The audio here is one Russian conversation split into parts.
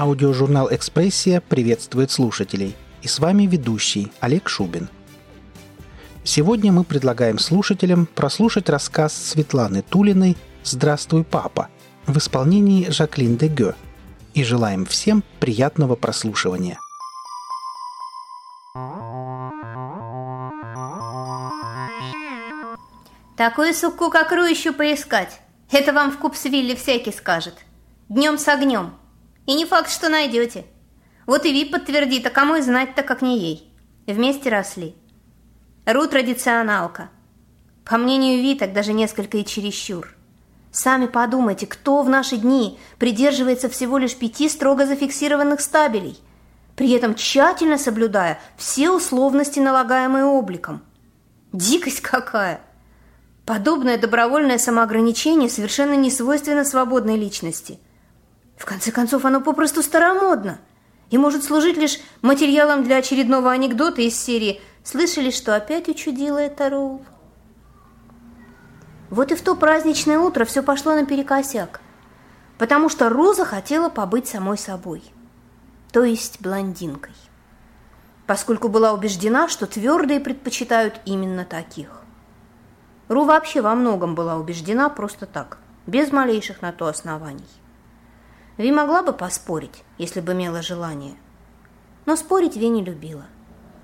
Аудиожурнал «Экспрессия» приветствует слушателей. И с вами ведущий Олег Шубин. Сегодня мы предлагаем слушателям прослушать рассказ Светланы Тулиной «Здравствуй, папа» в исполнении Жаклин де Гё. И желаем всем приятного прослушивания. Такую суку, как Ру, еще поискать. Это вам в Купсвилле всякий скажет. Днем с огнем. И не факт, что найдете. Вот и Ви подтвердит, а кому и знать-то, как не ей. Вместе росли. Ру традиционалка. По мнению Ви, так даже несколько и чересчур. Сами подумайте, кто в наши дни придерживается всего лишь пяти строго зафиксированных стабелей, при этом тщательно соблюдая все условности, налагаемые обликом. Дикость какая! Подобное добровольное самоограничение совершенно не свойственно свободной личности – в конце концов, оно попросту старомодно и может служить лишь материалом для очередного анекдота из серии «Слышали, что опять учудила это Роул?» Вот и в то праздничное утро все пошло наперекосяк, потому что Роза хотела побыть самой собой, то есть блондинкой, поскольку была убеждена, что твердые предпочитают именно таких. Ру вообще во многом была убеждена просто так, без малейших на то оснований. Ви могла бы поспорить, если бы имела желание. Но спорить Ви не любила.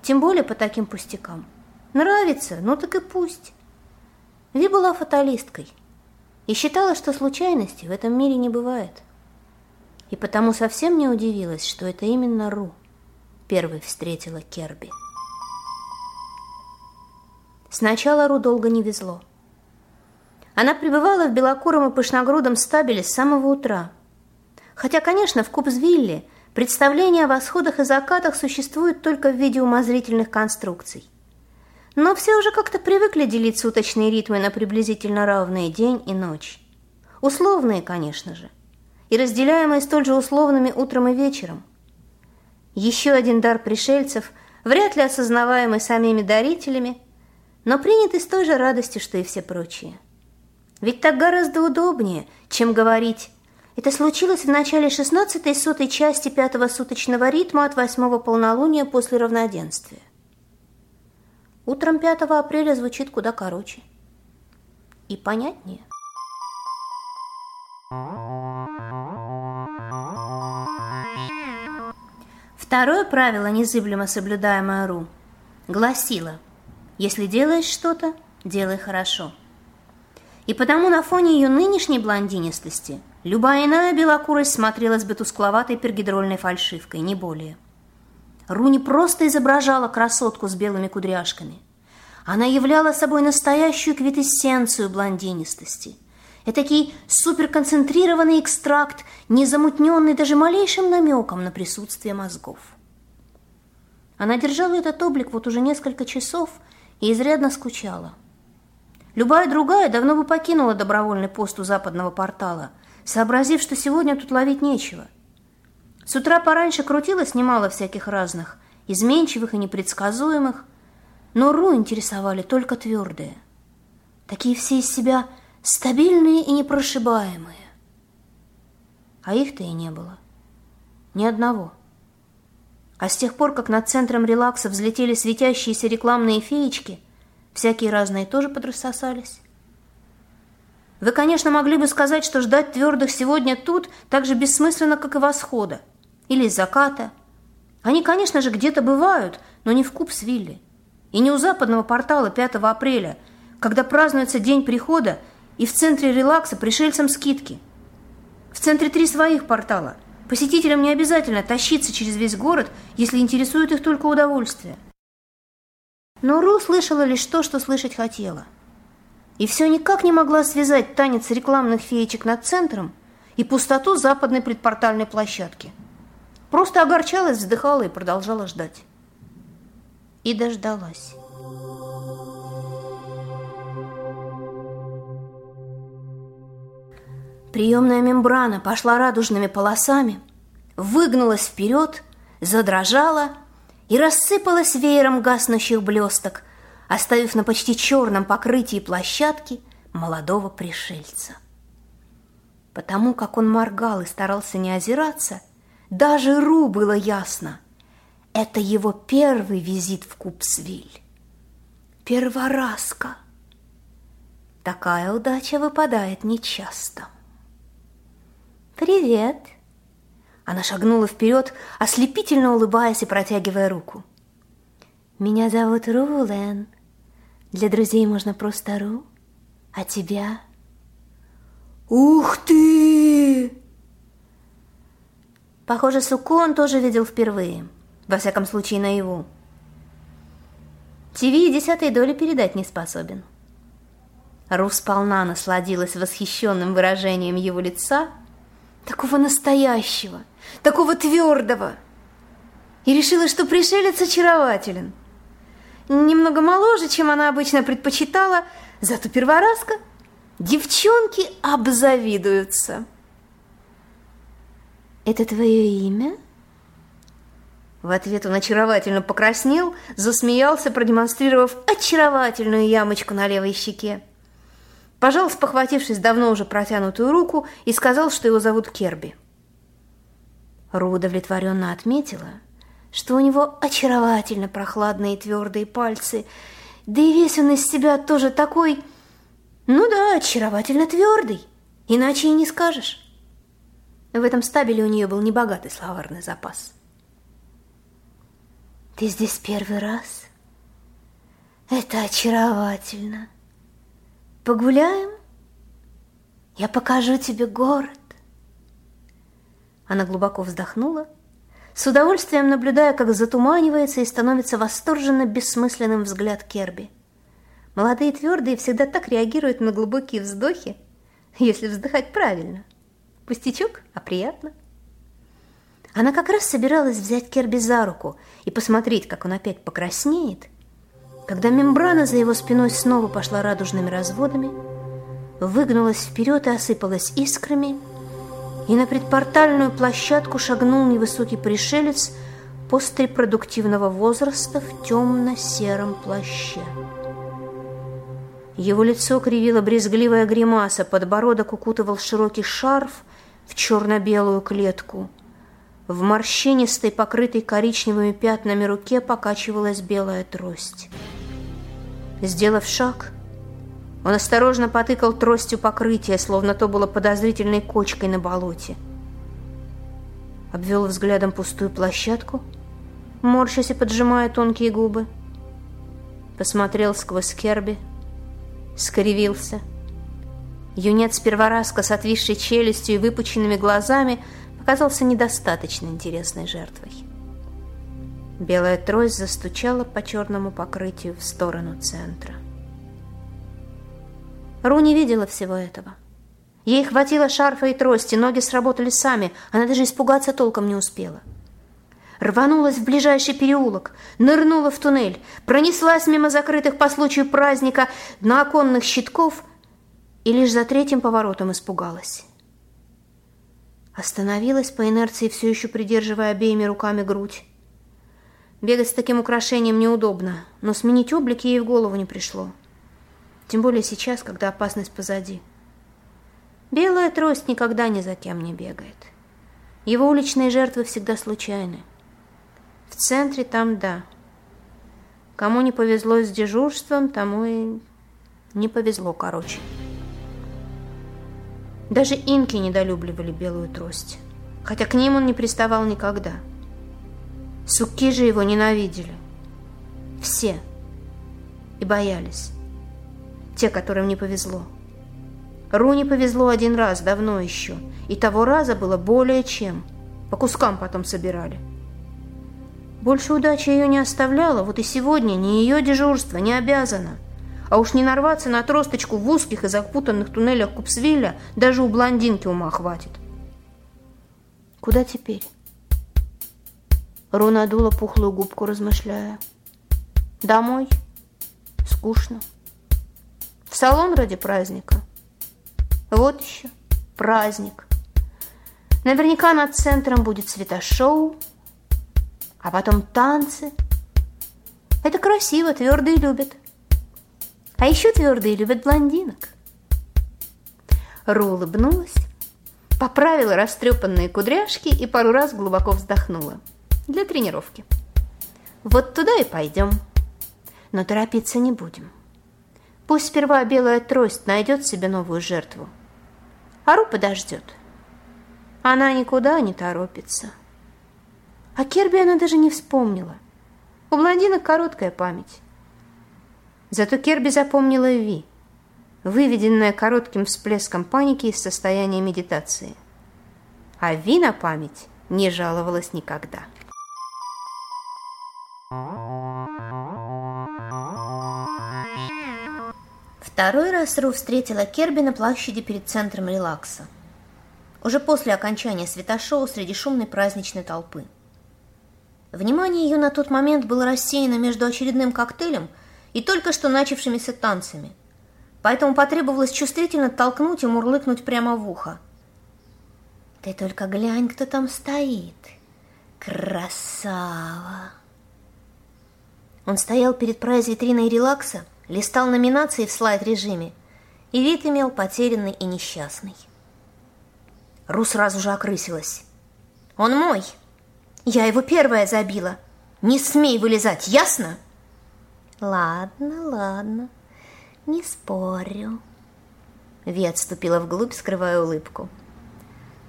Тем более по таким пустякам. Нравится, ну так и пусть. Ви была фаталисткой и считала, что случайностей в этом мире не бывает. И потому совсем не удивилась, что это именно Ру первой встретила Керби. Сначала Ру долго не везло. Она пребывала в белокуром и пышногрудом стабеле с самого утра – Хотя, конечно, в Кубсвилле представления о восходах и закатах существуют только в виде умозрительных конструкций. Но все уже как-то привыкли делить суточные ритмы на приблизительно равные день и ночь. Условные, конечно же, и разделяемые столь же условными утром и вечером. Еще один дар пришельцев, вряд ли осознаваемый самими дарителями, но принятый с той же радостью, что и все прочие. Ведь так гораздо удобнее, чем говорить это случилось в начале 16-й сотой части пятого суточного ритма от восьмого полнолуния после равноденствия. Утром 5 апреля звучит куда короче и понятнее. Второе правило, незыблемо соблюдаемое РУ, гласило, если делаешь что-то, делай хорошо. И потому на фоне ее нынешней блондинистости – Любая иная белокурость смотрелась бы тускловатой пергидрольной фальшивкой, не более. Руни просто изображала красотку с белыми кудряшками. Она являла собой настоящую квитэссенцию блондинистости. Этакий суперконцентрированный экстракт, не замутненный даже малейшим намеком на присутствие мозгов. Она держала этот облик вот уже несколько часов и изрядно скучала. Любая другая давно бы покинула добровольный пост у западного портала – сообразив, что сегодня тут ловить нечего. С утра пораньше крутилось немало всяких разных, изменчивых и непредсказуемых, но Ру интересовали только твердые. Такие все из себя стабильные и непрошибаемые. А их-то и не было. Ни одного. А с тех пор, как над центром релакса взлетели светящиеся рекламные феечки, всякие разные тоже подрассосались. Вы, конечно, могли бы сказать, что ждать твердых сегодня тут так же бессмысленно, как и восхода. Или заката. Они, конечно же, где-то бывают, но не в Купсвилле. И не у западного портала 5 апреля, когда празднуется день прихода, и в центре релакса пришельцам скидки. В центре три своих портала. Посетителям не обязательно тащиться через весь город, если интересует их только удовольствие. Но Ру слышала лишь то, что слышать хотела – и все никак не могла связать танец рекламных феечек над центром и пустоту западной предпортальной площадки. Просто огорчалась, вздыхала и продолжала ждать. И дождалась. Приемная мембрана пошла радужными полосами, выгнулась вперед, задрожала и рассыпалась веером гаснущих блесток, оставив на почти черном покрытии площадки молодого пришельца. Потому как он моргал и старался не озираться, Даже Ру было ясно. Это его первый визит в Купсвиль. Перворазка. Такая удача выпадает нечасто. «Привет!» Она шагнула вперед, ослепительно улыбаясь и протягивая руку. «Меня зовут Рулен. Для друзей можно просто Ру. А тебя?» «Ух ты!» Похоже, Суку он тоже видел впервые. Во всяком случае, наяву. ТВ и десятой доли передать не способен. Ру сполна насладилась восхищенным выражением его лица, такого настоящего, такого твердого, и решила, что пришелец очарователен. Немного моложе, чем она обычно предпочитала, зато перворазка девчонки обзавидуются. «Это твое имя?» В ответ он очаровательно покраснел, засмеялся, продемонстрировав очаровательную ямочку на левой щеке. Пожал, спохватившись давно уже протянутую руку, и сказал, что его зовут Керби. Ру удовлетворенно отметила, что у него очаровательно прохладные твердые пальцы, да и весь он из себя тоже такой, ну да, очаровательно твердый, иначе и не скажешь. В этом стабеле у нее был небогатый словарный запас. Ты здесь первый раз? Это очаровательно. Погуляем? Я покажу тебе город. Она глубоко вздохнула, с удовольствием наблюдая, как затуманивается и становится восторженно бессмысленным взгляд Керби. Молодые твердые всегда так реагируют на глубокие вздохи, если вздыхать правильно. Пустячок, а приятно. Она как раз собиралась взять Керби за руку и посмотреть, как он опять покраснеет, когда мембрана за его спиной снова пошла радужными разводами, выгнулась вперед и осыпалась искрами, и на предпортальную площадку шагнул невысокий пришелец пострепродуктивного возраста в темно-сером плаще. Его лицо кривила брезгливая гримаса, подбородок укутывал широкий шарф в черно-белую клетку – в морщинистой, покрытой коричневыми пятнами руке покачивалась белая трость. Сделав шаг, он осторожно потыкал тростью покрытие, словно то было подозрительной кочкой на болоте. Обвел взглядом пустую площадку, морщась и поджимая тонкие губы. Посмотрел сквозь керби, скривился. Юнец-перворазка с отвисшей челюстью и выпученными глазами – оказался недостаточно интересной жертвой. Белая трость застучала по черному покрытию в сторону центра. Ру не видела всего этого. Ей хватило шарфа и трости, ноги сработали сами, она даже испугаться толком не успела. Рванулась в ближайший переулок, нырнула в туннель, пронеслась мимо закрытых по случаю праздника на оконных щитков и лишь за третьим поворотом испугалась. Остановилась по инерции, все еще придерживая обеими руками грудь. Бегать с таким украшением неудобно, но сменить облик ей в голову не пришло. Тем более сейчас, когда опасность позади. Белая трость никогда ни за кем не бегает. Его уличные жертвы всегда случайны. В центре там да. Кому не повезло с дежурством, тому и не повезло, короче. Даже инки недолюбливали белую трость, хотя к ним он не приставал никогда. Суки же его ненавидели. Все. И боялись. Те, которым не повезло. Ру не повезло один раз, давно еще. И того раза было более чем. По кускам потом собирали. Больше удачи ее не оставляла, вот и сегодня ни ее дежурство не обязано. А уж не нарваться на тросточку в узких и запутанных туннелях Купсвилля даже у блондинки ума хватит. Куда теперь? Руна дула пухлую губку, размышляя. Домой? Скучно. Салон ради праздника? Вот еще праздник. Наверняка над центром будет светошоу, а потом танцы. Это красиво, твердые любят. А еще твердые любят блондинок. Ру улыбнулась, поправила растрепанные кудряшки и пару раз глубоко вздохнула. Для тренировки. Вот туда и пойдем. Но торопиться не будем. Пусть сперва белая трость найдет себе новую жертву. Ару подождет. Она никуда не торопится. А Керби она даже не вспомнила. У блондинок короткая память. Зато Керби запомнила Ви, выведенная коротким всплеском паники из состояния медитации. А Ви на память не жаловалась никогда. Второй раз Ру встретила Керби на площади перед центром релакса. Уже после окончания светошоу среди шумной праздничной толпы. Внимание ее на тот момент было рассеяно между очередным коктейлем и только что начавшимися танцами. Поэтому потребовалось чувствительно толкнуть и мурлыкнуть прямо в ухо. «Ты только глянь, кто там стоит! Красава!» Он стоял перед прайз-витриной релакса, листал номинации в слайд-режиме, и вид имел потерянный и несчастный. Ру сразу же окрысилась. «Он мой! Я его первая забила! Не смей вылезать, ясно?» «Ладно, ладно, не спорю». Ви отступила вглубь, скрывая улыбку.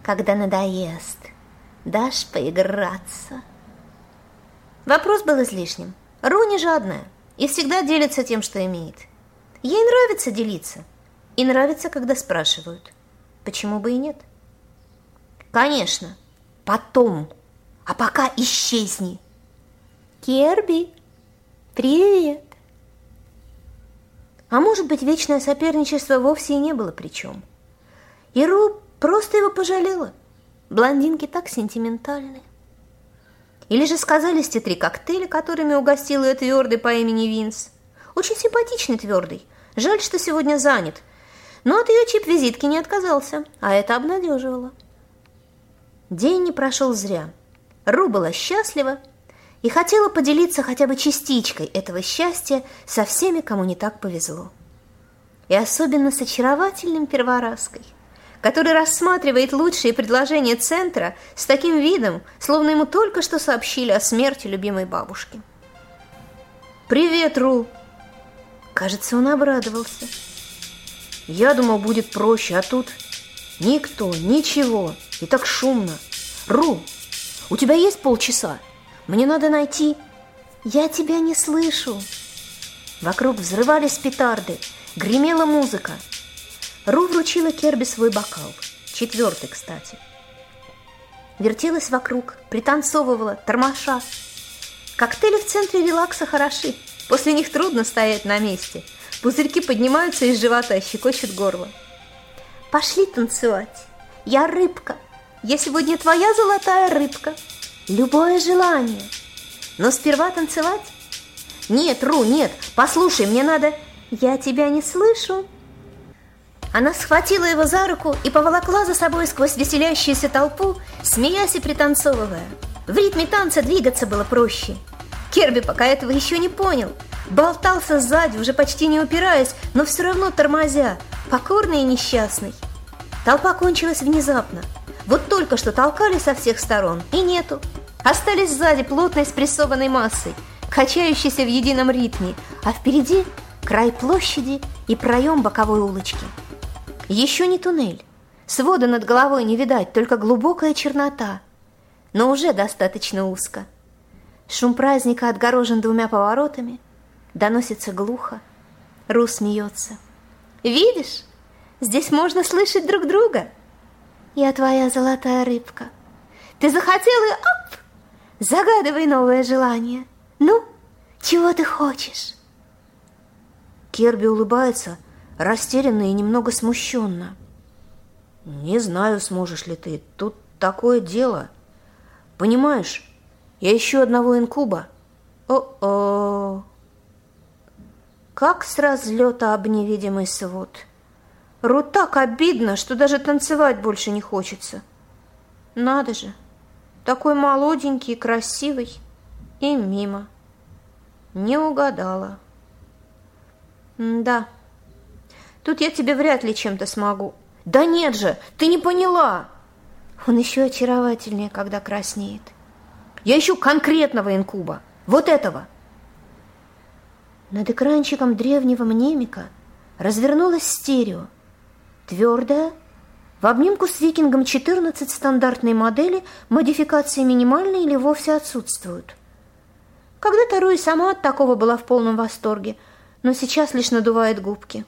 «Когда надоест, дашь поиграться?» Вопрос был излишним. Ру не жадная и всегда делится тем, что имеет. Ей нравится делиться. И нравится, когда спрашивают. Почему бы и нет? Конечно, потом. А пока исчезни. Керби, привет. А может быть, вечное соперничество вовсе и не было при чем. И Ру просто его пожалела. Блондинки так сентиментальны. Или же сказались те три коктейля, которыми угостил ее твердый по имени Винс. Очень симпатичный твердый. Жаль, что сегодня занят. Но от ее чип-визитки не отказался, а это обнадеживало. День не прошел зря. Ру была счастлива и хотела поделиться хотя бы частичкой этого счастья со всеми, кому не так повезло. И особенно с очаровательным первораской который рассматривает лучшие предложения центра с таким видом, словно ему только что сообщили о смерти любимой бабушки. «Привет, Ру!» Кажется, он обрадовался. Я думал, будет проще, а тут никто, ничего, и так шумно. Ру, у тебя есть полчаса? Мне надо найти... Я тебя не слышу. Вокруг взрывались петарды, гремела музыка, Ру вручила Керби свой бокал. Четвертый, кстати. Вертелась вокруг, пританцовывала, тормоша. Коктейли в центре релакса хороши. После них трудно стоять на месте. Пузырьки поднимаются из живота, щекочут горло. Пошли танцевать. Я рыбка. Я сегодня твоя золотая рыбка. Любое желание. Но сперва танцевать? Нет, Ру, нет. Послушай, мне надо... Я тебя не слышу. Она схватила его за руку и поволокла за собой сквозь веселящуюся толпу, смеясь и пританцовывая. В ритме танца двигаться было проще. Керби пока этого еще не понял. Болтался сзади, уже почти не упираясь, но все равно тормозя, покорный и несчастный. Толпа кончилась внезапно. Вот только что толкали со всех сторон, и нету. Остались сзади плотной спрессованной массой, качающейся в едином ритме, а впереди край площади и проем боковой улочки. Еще не туннель. Свода над головой не видать, только глубокая чернота. Но уже достаточно узко. Шум праздника отгорожен двумя поворотами. Доносится глухо. Ру смеется. «Видишь, здесь можно слышать друг друга. Я твоя золотая рыбка. Ты захотела и оп! Загадывай новое желание. Ну, чего ты хочешь?» Керби улыбается, растерянно и немного смущенно. «Не знаю, сможешь ли ты. Тут такое дело. Понимаешь, я ищу одного инкуба. О-о!» Как с разлета об невидимый свод. Ру так обидно, что даже танцевать больше не хочется. Надо же, такой молоденький красивый, и мимо. Не угадала. да. Тут я тебе вряд ли чем-то смогу. Да нет же, ты не поняла. Он еще очаровательнее, когда краснеет. Я ищу конкретного инкуба. Вот этого. Над экранчиком древнего мнемика развернулась стерео. Твердая, в обнимку с викингом 14 стандартной модели модификации минимальные или вовсе отсутствуют. Когда-то Руи сама от такого была в полном восторге, но сейчас лишь надувает губки.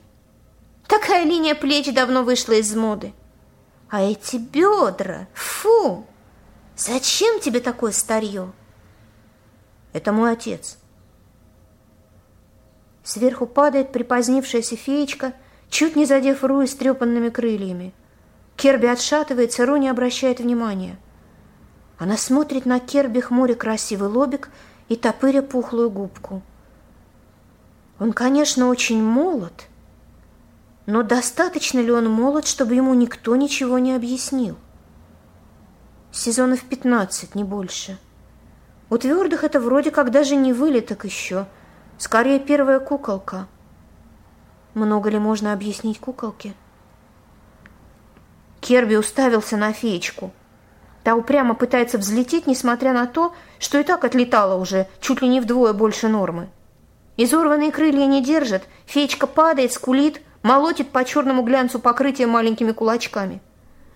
Такая линия плеч давно вышла из моды. А эти бедра, фу! Зачем тебе такое старье? Это мой отец. Сверху падает припозднившаяся феечка, чуть не задев Руи стрепанными крыльями. Керби отшатывается, Ру не обращает внимания. Она смотрит на Керби хмуря красивый лобик и топыря пухлую губку. Он, конечно, очень молод, но достаточно ли он молод, чтобы ему никто ничего не объяснил? Сезонов пятнадцать, не больше. У твердых это вроде как даже не вылеток еще, скорее первая куколка. Много ли можно объяснить куколке? Керби уставился на феечку. Та упрямо пытается взлететь, несмотря на то, что и так отлетала уже чуть ли не вдвое больше нормы. Изорванные крылья не держат, феечка падает, скулит, молотит по черному глянцу покрытия маленькими кулачками.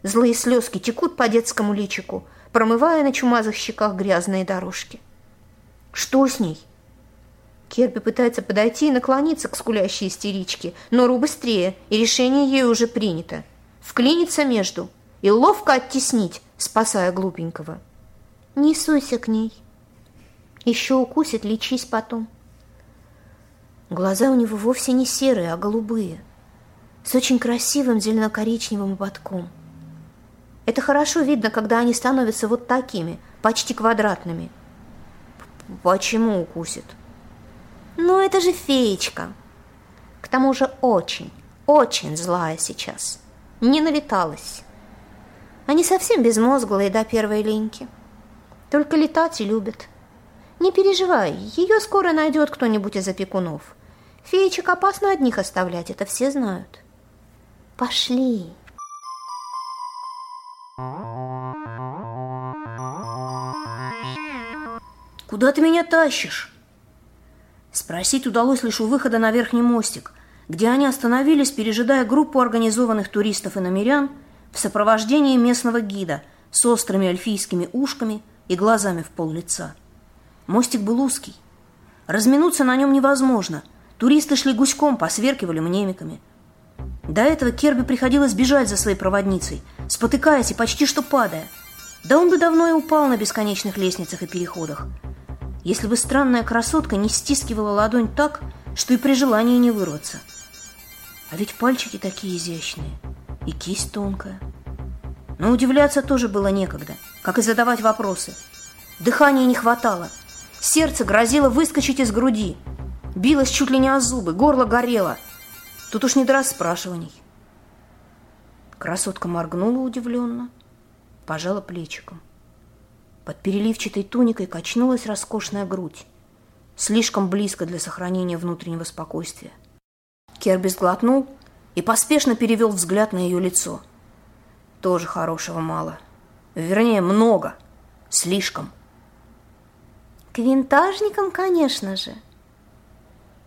Злые слезки текут по детскому личику, промывая на чумазых щеках грязные дорожки. Что с ней? Керби пытается подойти и наклониться к скулящей истеричке, но Ру быстрее, и решение ей уже принято. Вклиниться между и ловко оттеснить, спасая глупенького. Не суйся к ней. Еще укусит, лечись потом. Глаза у него вовсе не серые, а голубые – с очень красивым зелено-коричневым ободком. Это хорошо видно, когда они становятся вот такими, почти квадратными. Почему укусит? Ну, это же феечка. К тому же очень, очень злая сейчас. Не налеталась. Они совсем безмозглые до первой линьки. Только летать и любят. Не переживай, ее скоро найдет кто-нибудь из опекунов. Феечек опасно одних оставлять, это все знают. Пошли. Куда ты меня тащишь? Спросить удалось лишь у выхода на верхний мостик, где они остановились, пережидая группу организованных туристов и намерян в сопровождении местного гида с острыми эльфийскими ушками и глазами в пол лица. Мостик был узкий. Разминуться на нем невозможно. Туристы шли гуськом, посверкивали мнемиками – до этого Керби приходилось бежать за своей проводницей, спотыкаясь и почти что падая. Да он бы давно и упал на бесконечных лестницах и переходах, если бы странная красотка не стискивала ладонь так, что и при желании не вырваться. А ведь пальчики такие изящные, и кисть тонкая. Но удивляться тоже было некогда, как и задавать вопросы. Дыхания не хватало, сердце грозило выскочить из груди, билось чуть ли не о зубы, горло горело – Тут уж не до расспрашиваний. Красотка моргнула удивленно, пожала плечиком. Под переливчатой туникой качнулась роскошная грудь, слишком близко для сохранения внутреннего спокойствия. Керби сглотнул и поспешно перевел взгляд на ее лицо. Тоже хорошего мало. Вернее, много. Слишком. К винтажникам, конечно же.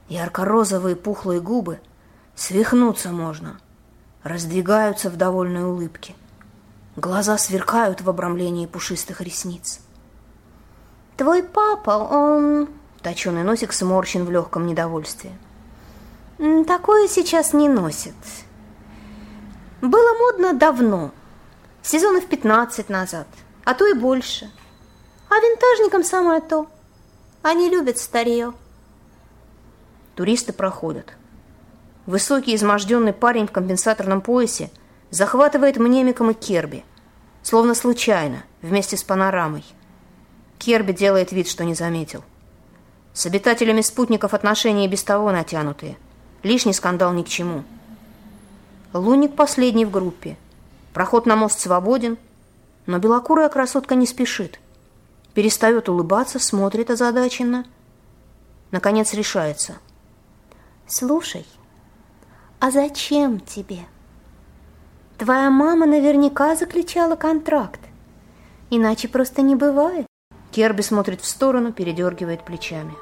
Ярко-розовые пухлые губы – Свихнуться можно. Раздвигаются в довольной улыбке. Глаза сверкают в обрамлении пушистых ресниц. Твой папа, он... Точеный носик сморщен в легком недовольстве. Такое сейчас не носит. Было модно давно, сезонов 15 назад, а то и больше. А винтажникам самое то. Они любят старье. Туристы проходят. Высокий изможденный парень в компенсаторном поясе захватывает мнемиком и Керби, словно случайно, вместе с панорамой. Керби делает вид, что не заметил. С обитателями спутников отношения без того натянутые. Лишний скандал ни к чему. Луник последний в группе. Проход на мост свободен, но белокурая красотка не спешит. Перестает улыбаться, смотрит озадаченно. Наконец решается. «Слушай, а зачем тебе? Твоя мама наверняка заключала контракт. Иначе просто не бывает. Керби смотрит в сторону, передергивает плечами.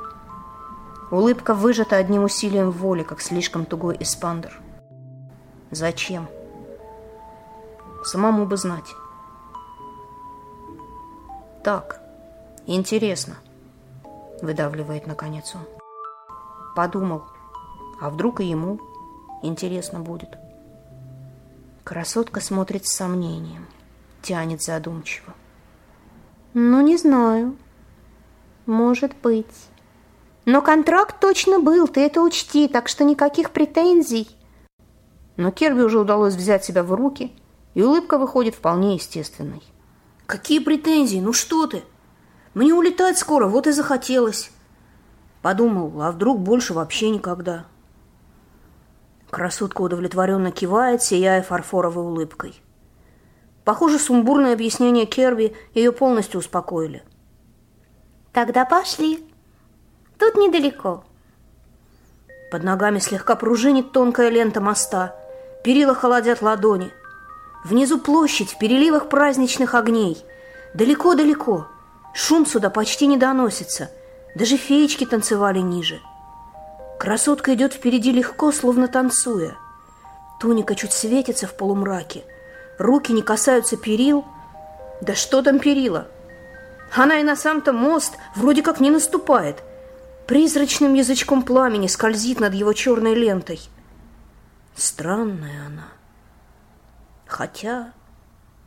Улыбка выжата одним усилием воли, как слишком тугой эспандер. Зачем? Самому бы знать. Так, интересно, выдавливает наконец он. Подумал, а вдруг и ему интересно будет. Красотка смотрит с сомнением, тянет задумчиво. Ну, не знаю. Может быть. Но контракт точно был, ты это учти, так что никаких претензий. Но Керби уже удалось взять себя в руки, и улыбка выходит вполне естественной. Какие претензии? Ну что ты? Мне улетать скоро, вот и захотелось. Подумал, а вдруг больше вообще никогда. Красотка удовлетворенно кивает, сияя фарфоровой улыбкой. Похоже, сумбурное объяснение Керби ее полностью успокоили. Тогда пошли. Тут недалеко. Под ногами слегка пружинит тонкая лента моста. Перила холодят ладони. Внизу площадь в переливах праздничных огней. Далеко-далеко. Шум сюда почти не доносится. Даже феечки танцевали ниже. Красотка идет впереди легко, словно танцуя. Туника чуть светится в полумраке – руки не касаются перил. Да что там перила? Она и на сам-то мост вроде как не наступает. Призрачным язычком пламени скользит над его черной лентой. Странная она. Хотя,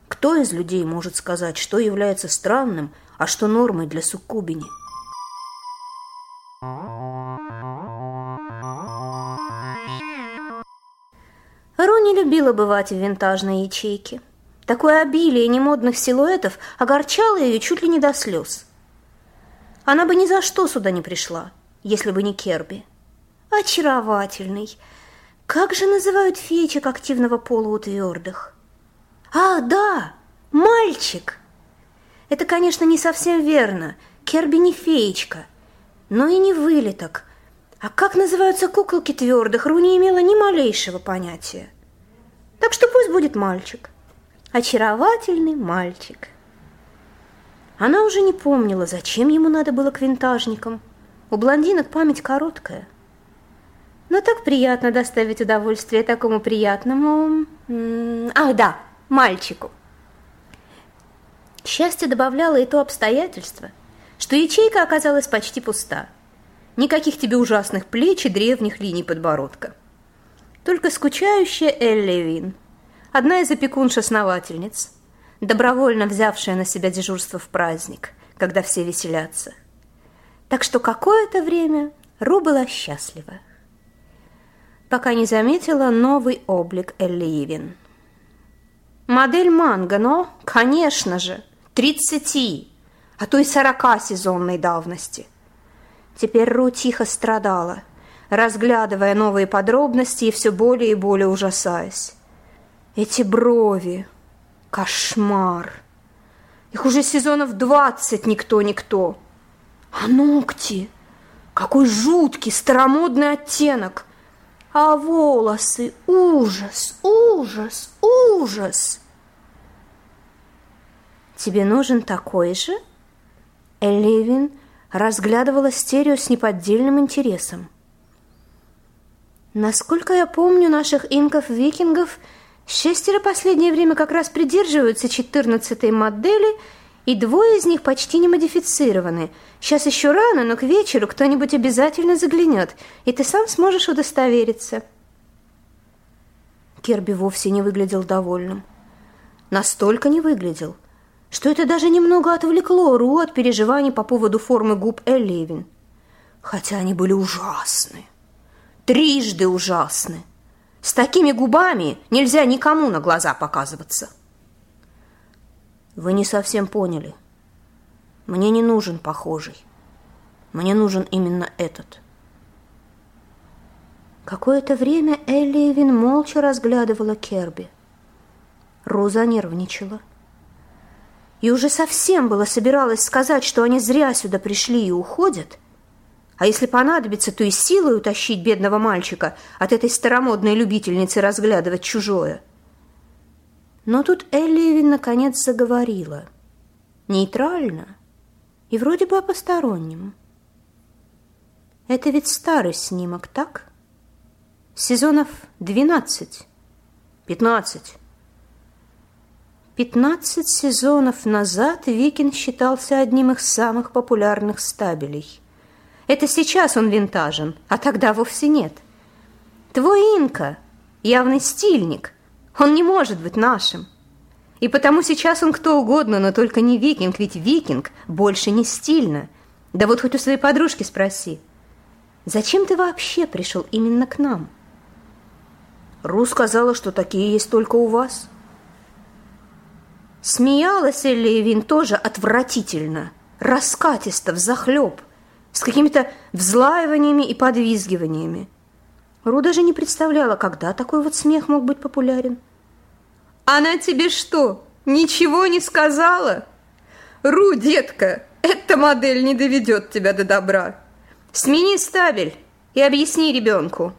кто из людей может сказать, что является странным, а что нормой для суккубини? Ру не любила бывать в винтажной ячейке. Такое обилие немодных силуэтов огорчало ее чуть ли не до слез. Она бы ни за что сюда не пришла, если бы не Керби. Очаровательный. Как же называют феечек активного пола у твердых? А, да, мальчик. Это, конечно, не совсем верно. Керби не феечка, но и не вылеток, а как называются куколки твердых, Ру не имела ни малейшего понятия. Так что пусть будет мальчик. Очаровательный мальчик. Она уже не помнила, зачем ему надо было к винтажникам. У блондинок память короткая. Но так приятно доставить удовольствие такому приятному... Ах, да, мальчику. Счастье добавляло и то обстоятельство, что ячейка оказалась почти пуста – Никаких тебе ужасных плеч и древних линий подбородка. Только скучающая Элли Вин, одна из опекунш-основательниц, добровольно взявшая на себя дежурство в праздник, когда все веселятся. Так что какое-то время Ру была счастлива, пока не заметила новый облик Элли Ивин. Модель манго, но, конечно же, 30, а то и 40 сезонной давности – Теперь Ру тихо страдала, разглядывая новые подробности и все более и более ужасаясь. Эти брови! Кошмар! Их уже сезонов двадцать никто-никто. А ногти! Какой жуткий, старомодный оттенок! А волосы! Ужас! Ужас! Ужас! Тебе нужен такой же? Элевин разглядывала стерео с неподдельным интересом. Насколько я помню наших инков-викингов, шестеро последнее время как раз придерживаются четырнадцатой модели, и двое из них почти не модифицированы. Сейчас еще рано, но к вечеру кто-нибудь обязательно заглянет, и ты сам сможешь удостовериться. Керби вовсе не выглядел довольным. Настолько не выглядел – что это даже немного отвлекло Ру от переживаний по поводу формы губ Элевин. Хотя они были ужасны. Трижды ужасны. С такими губами нельзя никому на глаза показываться. Вы не совсем поняли. Мне не нужен похожий. Мне нужен именно этот. Какое-то время Элливин молча разглядывала Керби. Роза нервничала и уже совсем было собиралась сказать, что они зря сюда пришли и уходят, а если понадобится, то и силой утащить бедного мальчика от этой старомодной любительницы разглядывать чужое. Но тут Элливин наконец заговорила. Нейтрально и вроде бы о постороннем. Это ведь старый снимок, так? Сезонов 12, 15. 15 сезонов назад Викинг считался одним из самых популярных стабелей. Это сейчас он винтажен, а тогда вовсе нет. Твой Инка – явный стильник. Он не может быть нашим. И потому сейчас он кто угодно, но только не викинг, ведь викинг больше не стильно. Да вот хоть у своей подружки спроси. Зачем ты вообще пришел именно к нам? Ру сказала, что такие есть только у вас. Смеялась Элевин тоже отвратительно, раскатисто, взахлеб, с какими-то взлаиваниями и подвизгиваниями. Ру даже не представляла, когда такой вот смех мог быть популярен. Она тебе что, ничего не сказала? Ру, детка, эта модель не доведет тебя до добра. Смени стабель и объясни ребенку.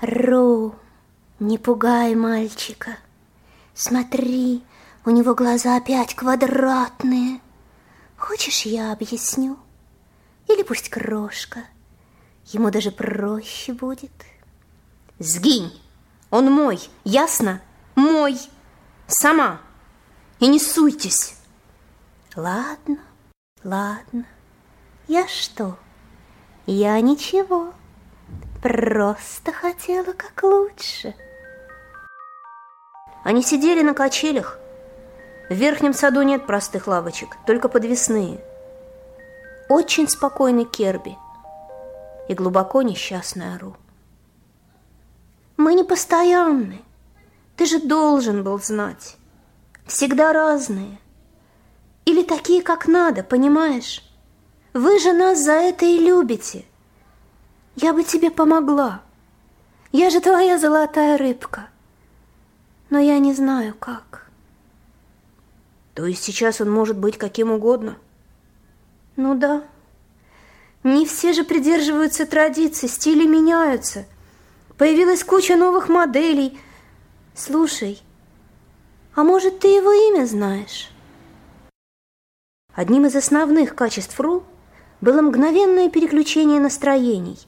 Ру, не пугай мальчика. Смотри, у него глаза опять квадратные. Хочешь, я объясню? Или пусть крошка? Ему даже проще будет. Сгинь! Он мой, ясно? Мой! Сама! И не суйтесь! Ладно, ладно. Я что? Я ничего. Просто хотела как лучше. Они сидели на качелях. В верхнем саду нет простых лавочек, только подвесные. Очень спокойный Керби и глубоко несчастная Ру. Мы не постоянны. Ты же должен был знать. Всегда разные. Или такие, как надо, понимаешь? Вы же нас за это и любите. Я бы тебе помогла. Я же твоя золотая рыбка. Но я не знаю, как. То есть сейчас он может быть каким угодно? Ну да. Не все же придерживаются традиций, стили меняются. Появилась куча новых моделей. Слушай, а может, ты его имя знаешь? Одним из основных качеств Ру было мгновенное переключение настроений.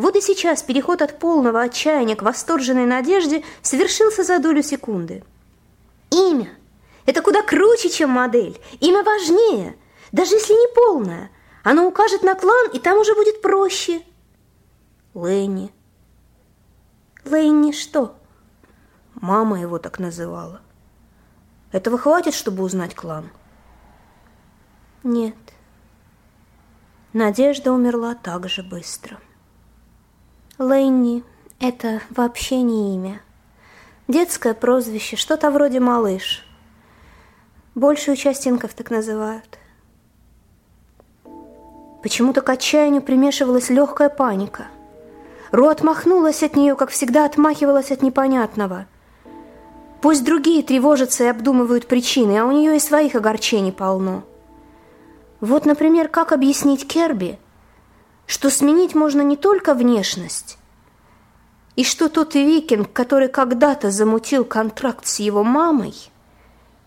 Вот и сейчас переход от полного отчаяния к восторженной надежде совершился за долю секунды. Имя – это куда круче, чем модель. Имя важнее, даже если не полное – оно укажет на клан, и там уже будет проще. Ленни. Ленни что? Мама его так называла. Этого хватит, чтобы узнать клан? Нет. Надежда умерла так же быстро. Ленни – это вообще не имя. Детское прозвище, что-то вроде «малыш». Большую часть инков так называют. Почему-то к отчаянию примешивалась легкая паника. Ру отмахнулась от нее, как всегда отмахивалась от непонятного. Пусть другие тревожатся и обдумывают причины, а у нее и своих огорчений полно. Вот, например, как объяснить Керби, что сменить можно не только внешность, и что тот викинг, который когда-то замутил контракт с его мамой,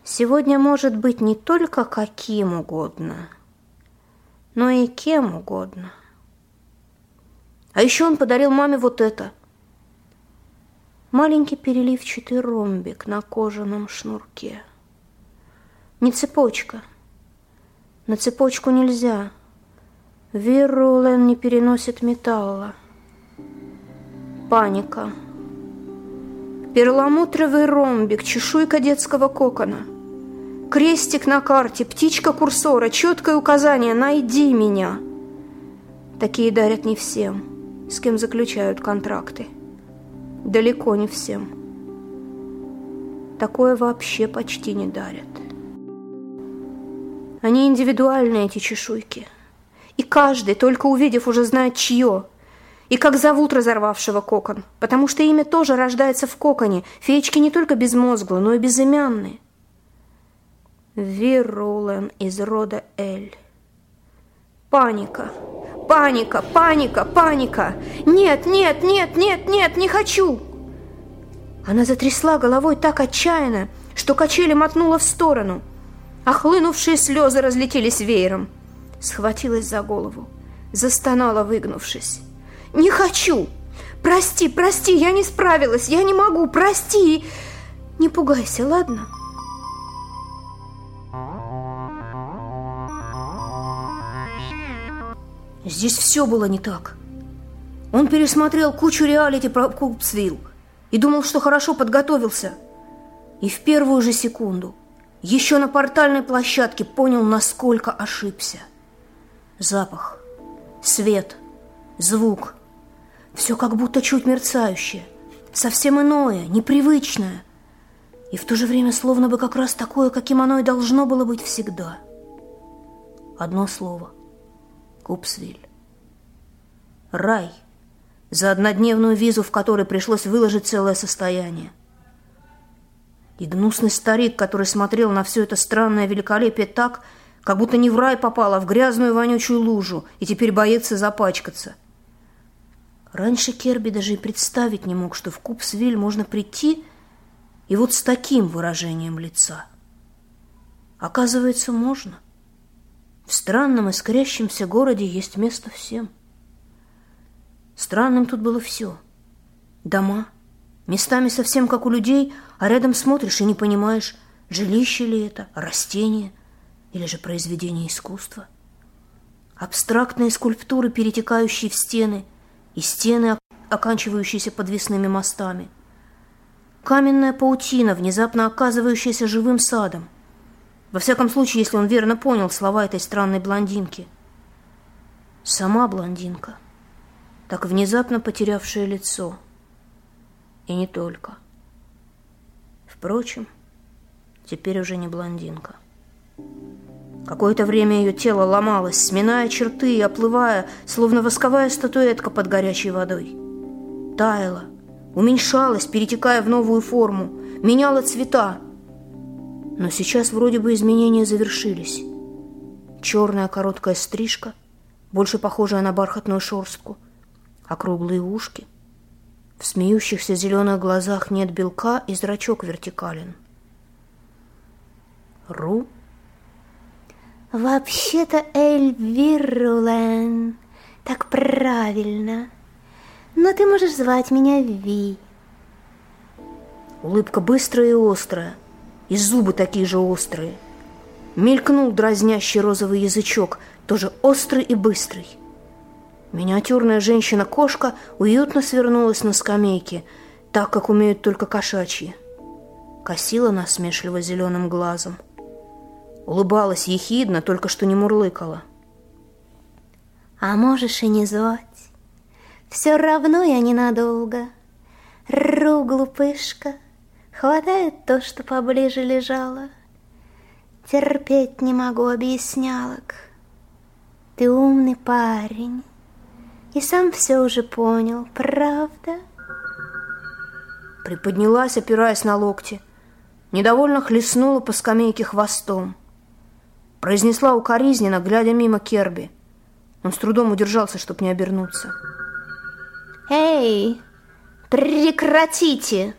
сегодня может быть не только каким угодно – но и кем угодно. А еще он подарил маме вот это. Маленький переливчатый ромбик на кожаном шнурке. Не цепочка. На цепочку нельзя. Вирулен не переносит металла. Паника. Перламутровый ромбик, чешуйка детского кокона – Крестик на карте, птичка курсора, четкое указание «Найди меня». Такие дарят не всем, с кем заключают контракты. Далеко не всем. Такое вообще почти не дарят. Они индивидуальные, эти чешуйки. И каждый, только увидев, уже знает, чье. И как зовут разорвавшего кокон. Потому что имя тоже рождается в коконе. Феечки не только безмозглые, но и безымянные. Вирулен из рода Эль. Паника, паника, паника, паника. Нет, нет, нет, нет, нет, не хочу. Она затрясла головой так отчаянно, что качели мотнула в сторону. Охлынувшие слезы разлетелись веером. Схватилась за голову, застонала, выгнувшись. «Не хочу! Прости, прости, я не справилась, я не могу, прости!» Не пугайся, ладно?» Здесь все было не так. Он пересмотрел кучу реалити про Купсвилл и думал, что хорошо подготовился. И в первую же секунду, еще на портальной площадке, понял, насколько ошибся. Запах, свет, звук – все как будто чуть мерцающее, совсем иное, непривычное – и в то же время словно бы как раз такое, каким оно и должно было быть всегда. Одно слово. Купсвиль. Рай. За однодневную визу, в которой пришлось выложить целое состояние. И гнусный старик, который смотрел на все это странное великолепие так, как будто не в рай попал, а в грязную вонючую лужу, и теперь боится запачкаться. Раньше Керби даже и представить не мог, что в Купсвиль можно прийти и вот с таким выражением лица. Оказывается, можно. В странном искрящемся городе есть место всем. Странным тут было все. Дома, местами совсем как у людей, а рядом смотришь и не понимаешь, жилище ли это, растение или же произведение искусства. Абстрактные скульптуры, перетекающие в стены, и стены, оканчивающиеся подвесными мостами – Каменная паутина, внезапно оказывающаяся живым садом. Во всяком случае, если он верно понял слова этой странной блондинки. Сама блондинка, так внезапно потерявшая лицо. И не только. Впрочем, теперь уже не блондинка. Какое-то время ее тело ломалось, сминая черты и оплывая, словно восковая статуэтка под горячей водой. Таяло, уменьшалась, перетекая в новую форму, меняла цвета. Но сейчас вроде бы изменения завершились. Черная короткая стрижка, больше похожая на бархатную шерстку, округлые ушки. В смеющихся зеленых глазах нет белка, и зрачок вертикален. Ру? Вообще-то Эльвирулен. Так правильно но ты можешь звать меня Ви. Улыбка быстрая и острая, и зубы такие же острые. Мелькнул дразнящий розовый язычок, тоже острый и быстрый. Миниатюрная женщина-кошка уютно свернулась на скамейке, так, как умеют только кошачьи. Косила насмешливо зеленым глазом. Улыбалась ехидно, только что не мурлыкала. «А можешь и не звать. Все равно я ненадолго. Ру, глупышка, хватает то, что поближе лежало. Терпеть не могу объяснялок. Ты умный парень, и сам все уже понял, правда? Приподнялась, опираясь на локти. Недовольно хлестнула по скамейке хвостом. Произнесла укоризненно, глядя мимо Керби. Он с трудом удержался, чтобы не обернуться. — Эй, прекратите!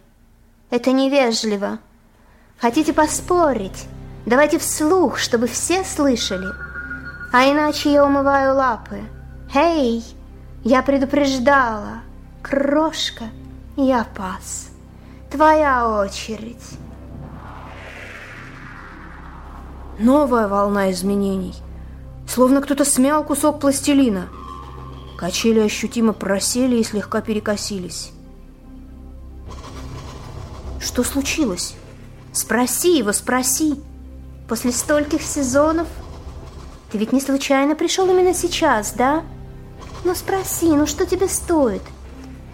Это невежливо. Хотите поспорить? Давайте вслух, чтобы все слышали. А иначе я умываю лапы. Эй, я предупреждала. Крошка, я пас. Твоя очередь. Новая волна изменений. Словно кто-то смял кусок пластилина – Качели ощутимо просели и слегка перекосились. Что случилось? Спроси его, спроси. После стольких сезонов ты ведь не случайно пришел именно сейчас, да? Ну спроси, ну что тебе стоит?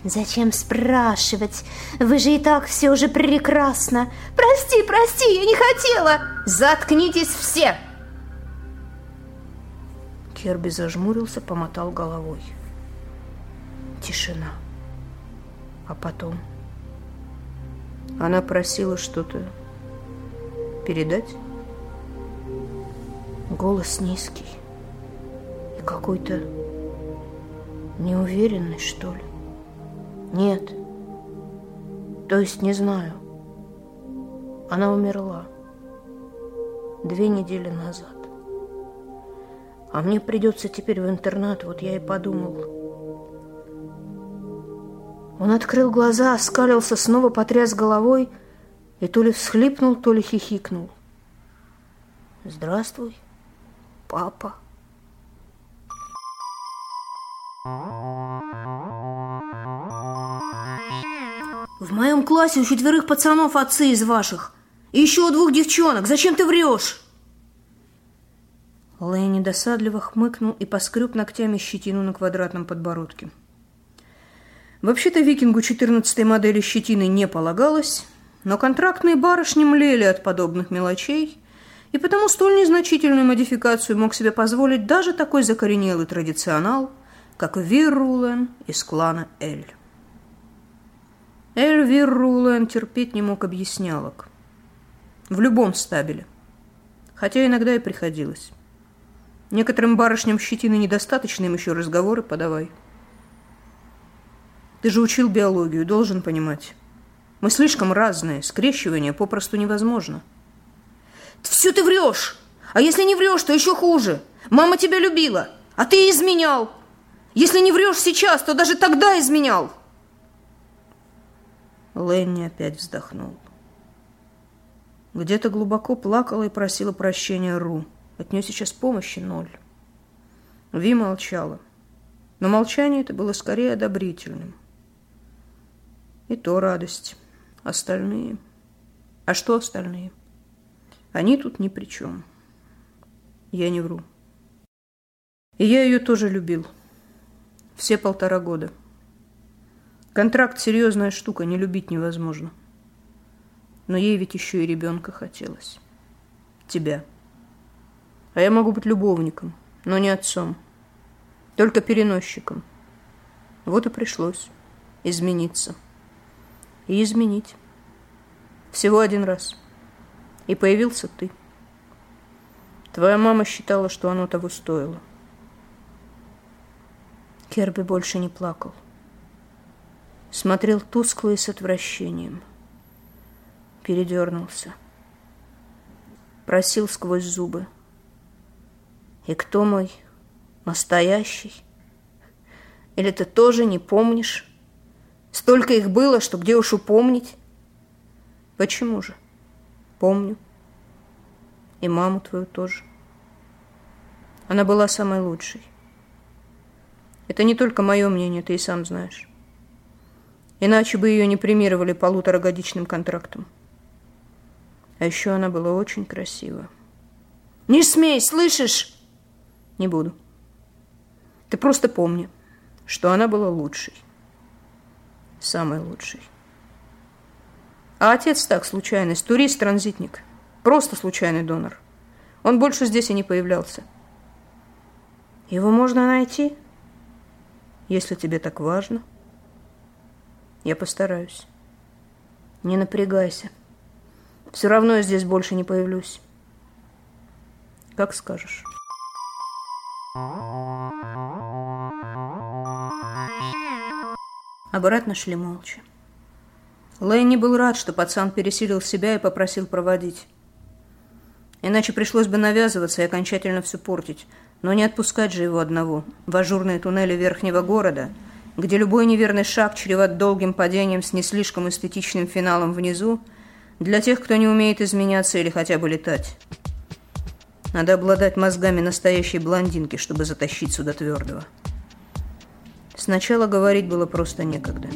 Зачем спрашивать? Вы же и так все уже прекрасно. Прости, прости, я не хотела. Заткнитесь все! Керби зажмурился, помотал головой. Тишина. А потом... Она просила что-то передать. Голос низкий и какой-то неуверенный, что ли. Нет, То есть не знаю. Она умерла две недели назад. А мне придется теперь в интернат, вот я и подумал. Он открыл глаза, оскалился, снова потряс головой и то ли всхлипнул, то ли хихикнул. «Здравствуй, папа». В моем классе у четверых пацанов отцы из ваших. И еще у двух девчонок. Зачем ты врешь? Лэнни досадливо хмыкнул и поскреб ногтями щетину на квадратном подбородке. Вообще-то викингу 14 модели щетины не полагалось, но контрактные барышни млели от подобных мелочей, и потому столь незначительную модификацию мог себе позволить даже такой закоренелый традиционал, как Вир Рулен из клана Эль. Эльвир Рулен терпеть не мог объяснялок. В любом стабеле. Хотя иногда и приходилось. Некоторым барышням щетины недостаточно, им еще разговоры подавай. Ты же учил биологию, должен понимать. Мы слишком разные, скрещивание попросту невозможно. Все ты врешь! А если не врешь, то еще хуже. Мама тебя любила, а ты изменял. Если не врешь сейчас, то даже тогда изменял. Ленни опять вздохнул. Где-то глубоко плакала и просила прощения Ру. От нее сейчас помощи ноль. Ви молчала. Но молчание это было скорее одобрительным. И то радость. Остальные... А что остальные? Они тут ни при чем. Я не вру. И я ее тоже любил. Все полтора года. Контракт – серьезная штука, не любить невозможно. Но ей ведь еще и ребенка хотелось. Тебя. А я могу быть любовником, но не отцом. Только переносчиком. Вот и пришлось измениться. И изменить. Всего один раз. И появился ты. Твоя мама считала, что оно того стоило. Керби больше не плакал смотрел тускло и с отвращением. Передернулся. Просил сквозь зубы. «И кто мой настоящий? Или ты тоже не помнишь? Столько их было, что где уж упомнить?» «Почему же? Помню. И маму твою тоже. Она была самой лучшей. Это не только мое мнение, ты и сам знаешь. Иначе бы ее не премировали полуторагодичным контрактом. А еще она была очень красива. «Не смей, слышишь?» «Не буду. Ты просто помни, что она была лучшей. Самой лучшей. А отец так, случайность, турист-транзитник. Просто случайный донор. Он больше здесь и не появлялся. Его можно найти, если тебе так важно». Я постараюсь. Не напрягайся. Все равно я здесь больше не появлюсь. Как скажешь. Обратно шли молча. Лэнни был рад, что пацан пересилил себя и попросил проводить. Иначе пришлось бы навязываться и окончательно все портить. Но не отпускать же его одного в ажурные туннели верхнего города – где любой неверный шаг чреват долгим падением с не слишком эстетичным финалом внизу, для тех, кто не умеет изменяться или хотя бы летать. Надо обладать мозгами настоящей блондинки, чтобы затащить сюда твердого. Сначала говорить было просто некогда.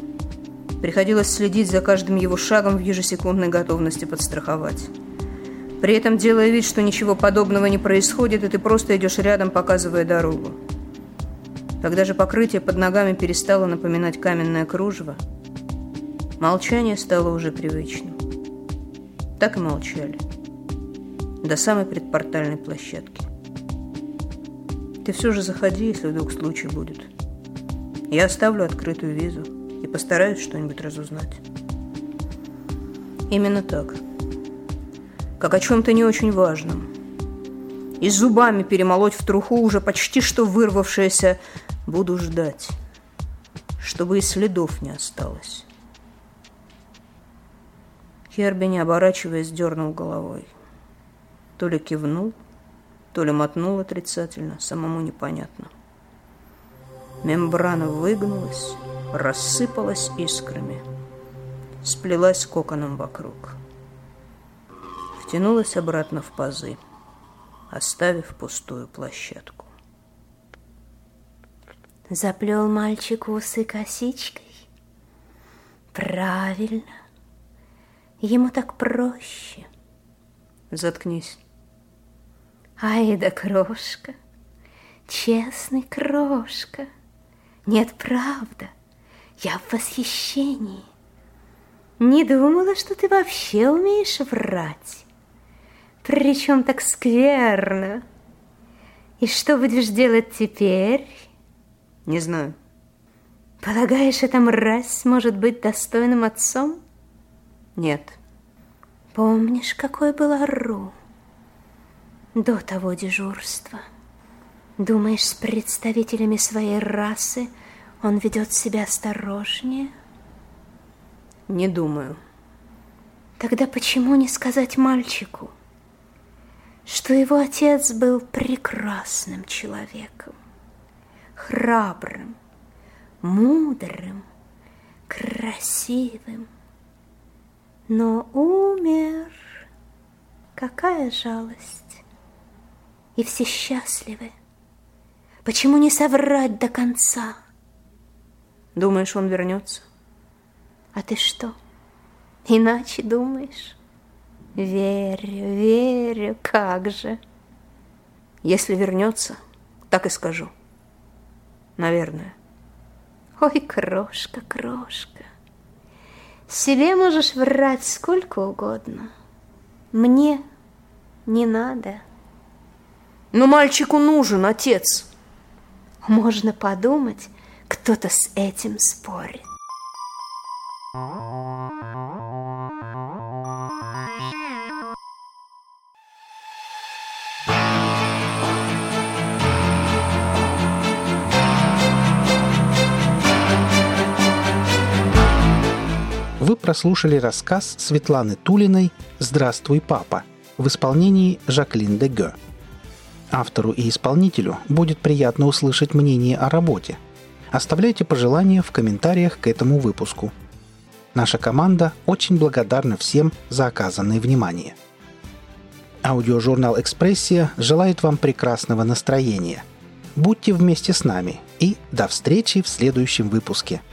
Приходилось следить за каждым его шагом в ежесекундной готовности подстраховать. При этом делая вид, что ничего подобного не происходит, и ты просто идешь рядом, показывая дорогу. Когда же покрытие под ногами перестало напоминать каменное кружево, молчание стало уже привычным. Так и молчали. До самой предпортальной площадки. Ты все же заходи, если вдруг случай будет. Я оставлю открытую визу и постараюсь что-нибудь разузнать. Именно так. Как о чем-то не очень важном. И зубами перемолоть в труху уже почти что вырвавшееся Буду ждать, чтобы и следов не осталось. Херби, не оборачиваясь, дернул головой. То ли кивнул, то ли мотнул отрицательно, самому непонятно. Мембрана выгнулась, рассыпалась искрами, сплелась коконом вокруг. Втянулась обратно в пазы, оставив пустую площадку. Заплел мальчик усы косичкой. Правильно. Ему так проще. Заткнись. Ай да крошка, честный крошка. Нет, правда, я в восхищении. Не думала, что ты вообще умеешь врать. Причем так скверно. И что будешь делать теперь? Не знаю. Полагаешь, эта мразь может быть достойным отцом? Нет. Помнишь, какой была Ру до того дежурства? Думаешь, с представителями своей расы он ведет себя осторожнее? Не думаю. Тогда почему не сказать мальчику, что его отец был прекрасным человеком, храбрым, мудрым, красивым, но умер. Какая жалость! И все счастливы. Почему не соврать до конца? Думаешь, он вернется? А ты что, иначе думаешь? Верю, верю, как же. Если вернется, так и скажу. Наверное. Ой, крошка, крошка, себе можешь врать сколько угодно. Мне не надо. Но мальчику нужен отец. Можно подумать, кто-то с этим спорит. Вы прослушали рассказ Светланы Тулиной «Здравствуй, папа» в исполнении Жаклин Деге. Автору и исполнителю будет приятно услышать мнение о работе. Оставляйте пожелания в комментариях к этому выпуску. Наша команда очень благодарна всем за оказанное внимание. Аудиожурнал «Экспрессия» желает вам прекрасного настроения. Будьте вместе с нами и до встречи в следующем выпуске –